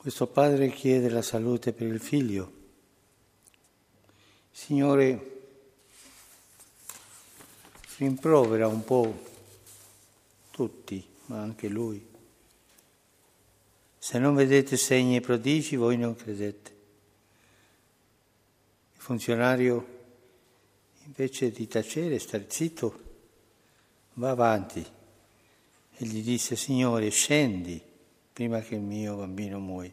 Questo padre chiede la salute per il figlio. Signore, rimprovera un po' tutti, ma anche lui. Se non vedete segni e prodigi, voi non credete. Il funzionario, invece di tacere, stare zitto, va avanti e gli disse, Signore, scendi prima che il mio bambino muoia.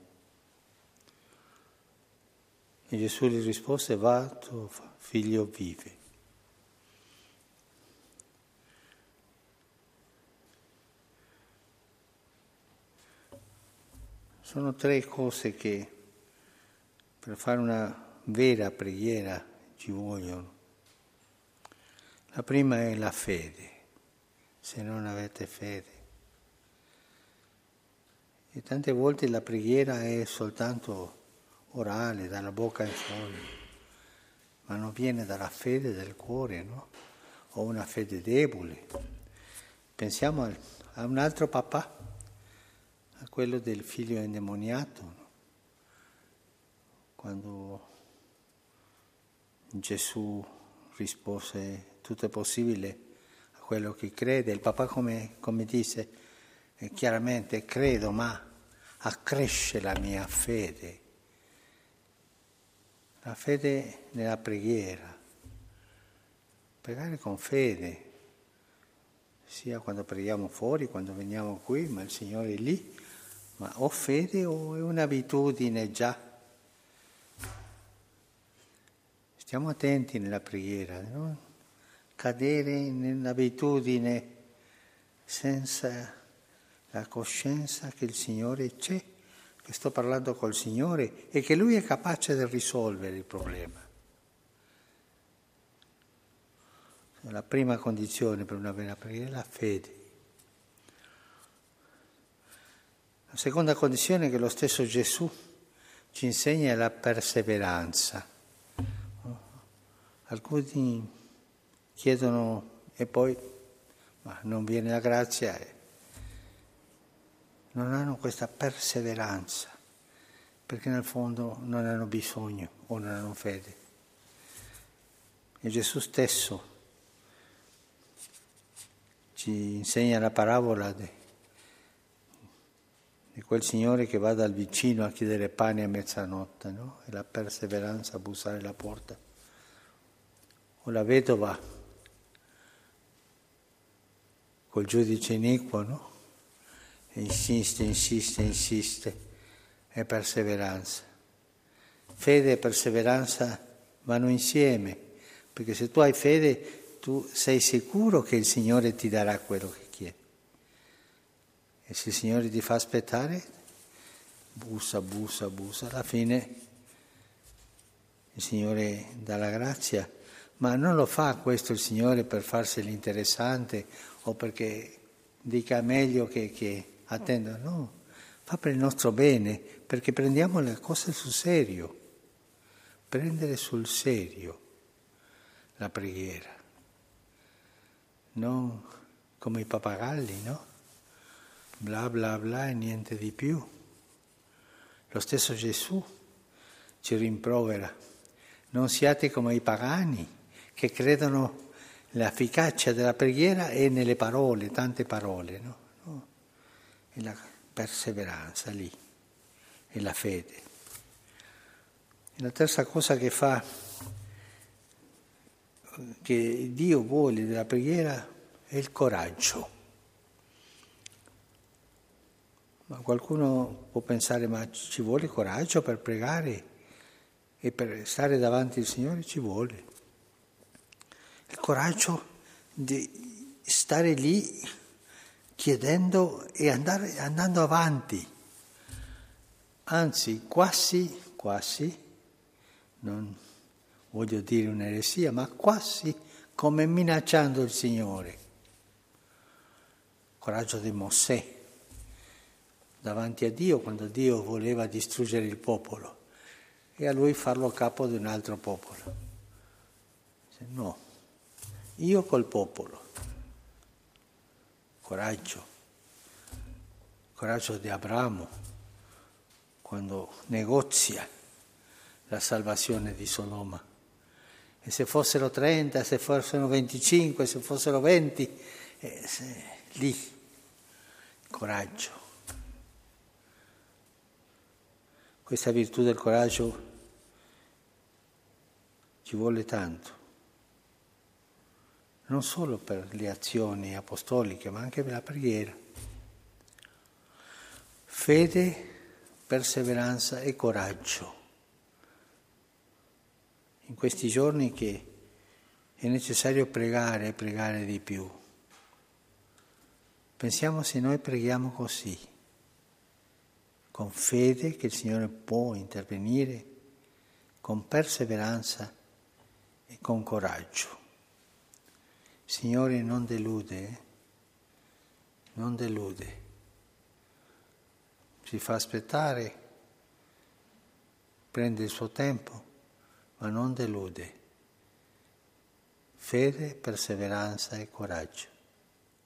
E Gesù gli rispose, va, tuo figlio vive. Sono tre cose che per fare una vera preghiera ci vogliono. La prima è la fede, se non avete fede. E tante volte la preghiera è soltanto orale, dalla bocca in fuori, ma non viene dalla fede del cuore, no? O una fede debole. Pensiamo a un altro papà, a quello del figlio indemoniato, no? quando Gesù rispose tutto è possibile a quello che crede, il papà come, come disse, eh, chiaramente credo, ma accresce la mia fede. La fede nella preghiera. Pregare con fede, sia quando preghiamo fuori, quando veniamo qui, ma il Signore è lì. Ma ho fede o è un'abitudine già? Stiamo attenti nella preghiera, non cadere nell'abitudine senza la coscienza che il Signore c'è, che sto parlando col Signore e che Lui è capace di risolvere il problema. La prima condizione per una vera preghiera è la fede. La seconda condizione che lo stesso Gesù ci insegna è la perseveranza. Alcuni chiedono e poi ma non viene la grazia. Non hanno questa perseveranza, perché nel fondo non hanno bisogno o non hanno fede. E Gesù stesso ci insegna la parabola di, di quel signore che va dal vicino a chiedere pane a mezzanotte, no? E la perseveranza a bussare la porta. O la vedova col giudice iniquo, no? Insiste, insiste, insiste, è perseveranza. Fede e perseveranza vanno insieme, perché se tu hai fede tu sei sicuro che il Signore ti darà quello che chiedi. E se il Signore ti fa aspettare, bussa, bussa, bussa, alla fine il Signore dà la grazia, ma non lo fa questo il Signore per farseli interessante o perché dica meglio che, che attenda, no, fa per il nostro bene, perché prendiamo le cose sul serio, prendere sul serio la preghiera, non come i pappagalli, no? Bla bla bla e niente di più. Lo stesso Gesù ci rimprovera, non siate come i pagani che credono l'efficacia della preghiera è nelle parole, tante parole, no? E la perseveranza lì, e la fede. E la terza cosa che fa, che Dio vuole della preghiera, è il coraggio. Ma qualcuno può pensare, ma ci vuole coraggio per pregare e per stare davanti al Signore ci vuole. Il coraggio di stare lì chiedendo e andare, andando avanti. Anzi, quasi, quasi, non voglio dire un'eresia, ma quasi come minacciando il Signore. Coraggio di Mosè davanti a Dio quando Dio voleva distruggere il popolo e a lui farlo capo di un altro popolo. No, io col popolo coraggio, coraggio di Abramo, quando negozia la salvazione di Sodoma. E se fossero 30, se fossero 25, se fossero 20, eh, se, lì, coraggio. Questa virtù del coraggio ci vuole tanto, non solo per le azioni apostoliche, ma anche per la preghiera. Fede, perseveranza e coraggio. In questi giorni che è necessario pregare e pregare di più. Pensiamo se noi preghiamo così, con fede che il Signore può intervenire, con perseveranza e con coraggio. Signore non delude, non delude, ci fa aspettare, prende il suo tempo, ma non delude. Fede, perseveranza e coraggio.